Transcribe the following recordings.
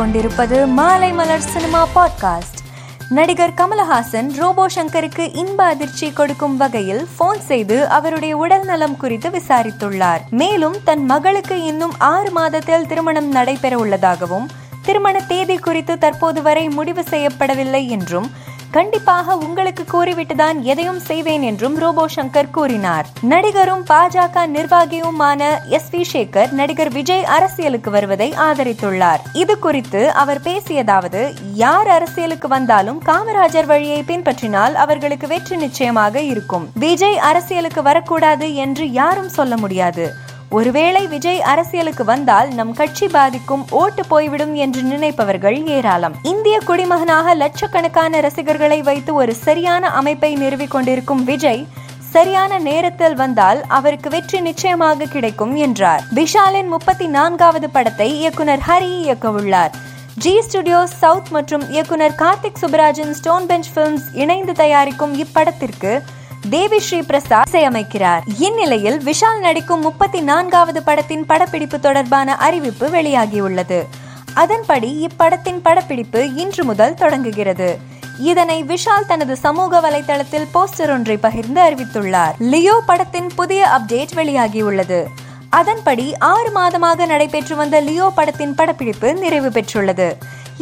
கொண்டிருப்பது மாலை மலர் cinema podcast நடிகர் கமலஹாசன் ரோபோ சங்கருக்கு இன்ப அதிர்ச்சி கொடுக்கும் வகையில் போன் செய்து அவருடைய உடல் நலம் குறித்து விசாரித்துள்ளார். மேலும் தன் மகளுக்கு இன்னும் ஆறு மாதத்தில் திருமணம் நடைபெற உள்ளதாகவும் திருமண தேதி குறித்து தற்போது வரை முடிவு செய்யப்படவில்லை என்றும் கண்டிப்பாக உங்களுக்கு கூறிவிட்டுதான் எதையும் செய்வேன் என்றும் ரோபோ சங்கர் கூறினார். நடிகரும் பாஜக நிர்வாகியுமான எஸ் வி சேகர் நடிகர் விஜய் அரசியலுக்கு வருவதை ஆதரித்துள்ளார். இது குறித்து அவர் பேசியதாவது யார் அரசியலுக்கு வந்தாலும் காமராஜர் வழியை பின்பற்றினால் அவர்களுக்கு வெற்றி நிச்சயமாக இருக்கும். விஜய் அரசியலுக்கு வரக்கூடாது என்று யாரும் சொல்ல முடியாது. ஒருவேளை விஜய் அரசியலுக்கு வந்தால் நம் கட்சி பாதிக்கும் ஓட்டு போய்விடும் என்று நினைப்பவர்கள் ஏராளம். இந்திய குடிமகனாக லட்சக்கணக்கான ரசிகர்களை வைத்து ஒரு சரியான அமைப்பை நிறுவிக் கொண்டிருக்கும் விஜய் சரியான நேரத்தில் வந்தால் அவருக்கு வெற்றி நிச்சயமாக கிடைக்கும் என்றார். விஷாலின் முப்பத்தி நான்காவது படத்தை இயக்குனர் ஹரி இயக்க உள்ளார் ஜி ஸ்டுடியோ சவுத் மற்றும் இயக்குனர் Karthik Subrajan stone bench films இணைந்து தயாரிக்கும் இப்படத்திற்கு தேவி ஸ்ரீ பிரசாத் இசையமைக்கிறார். இந்நிலையில் விஷால் நடிக்கும் முப்பத்தி நான்காவது படத்தின் படப்பிடிப்பு தொடர்பான அறிவிப்பு வெளியாகியுள்ளது. அதன்படி இப்படத்தின் படப்பிடிப்பு இன்று முதல் தொடங்குகிறது. இதனை விஷால் தனது சமூக வலைதளத்தில் போஸ்டர் ஒன்றை பகிர்ந்து அறிவித்துள்ளார். லியோ படத்தின் புதிய அப்டேட் வெளியாகியுள்ளது. அதன்படி ஆறு மாதமாக நடைபெற்று வந்த லியோ படத்தின் படப்பிடிப்பு நிறைவு பெற்றுள்ளது.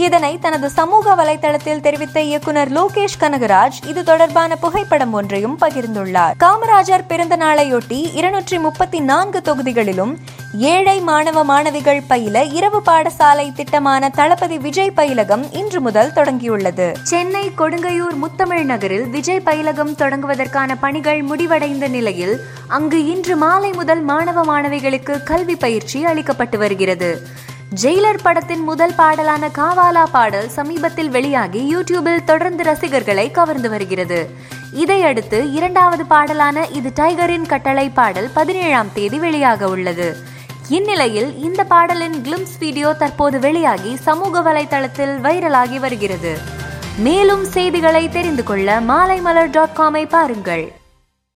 இதனை தனது சமூக வலைதளத்தில் தெரிவித்த இயக்குனர் லோகேஷ் கனகராஜ் இது தொடர்பான புகைப்படம் ஒன்றையும் பகிர்ந்துள்ளார். காமராஜர் பிறந்த நாளையொட்டி இருநூற்றி முப்பத்தி நான்கு தொகுதிகளிலும் ஏழை மாணவ மாணவிகள் பயில இரவு பாடசாலை திட்டமான தளபதி விஜய் பயிலகம் இன்று முதல் தொடங்கியுள்ளது. சென்னை கொடுங்கையூர் முத்தமிழ் நகரில் விஜய் பயிலகம் தொடங்குவதற்கான பணிகள் முடிவடைந்த நிலையில் அங்கு இன்று மாலை முதல் மாணவ மாணவிகளுக்கு கல்வி பயிற்சி அளிக்கப்பட்டு வருகிறது. ஜெயிலர் படத்தின் முதல் பாடலான காவாலா பாடல் சமீபத்தில் வெளியாகி யூடியூபில் தொடர்ந்து ரசிகர்களை கவர்ந்து வருகிறது. இதையடுத்து இரண்டாவது பாடலான இது டைகரின் கட்டளை பாடல் பதினேழாம் தேதி வெளியாக உள்ளது. இந்நிலையில் இந்த பாடலின் கிளிம்ஸ் வீடியோ தற்போது வெளியாகி சமூக வலைதளத்தில் வைரலாகி வருகிறது. மேலும் செய்திகளை தெரிந்து கொள்ள மாலைமலர் டாட் காமை பாருங்கள்.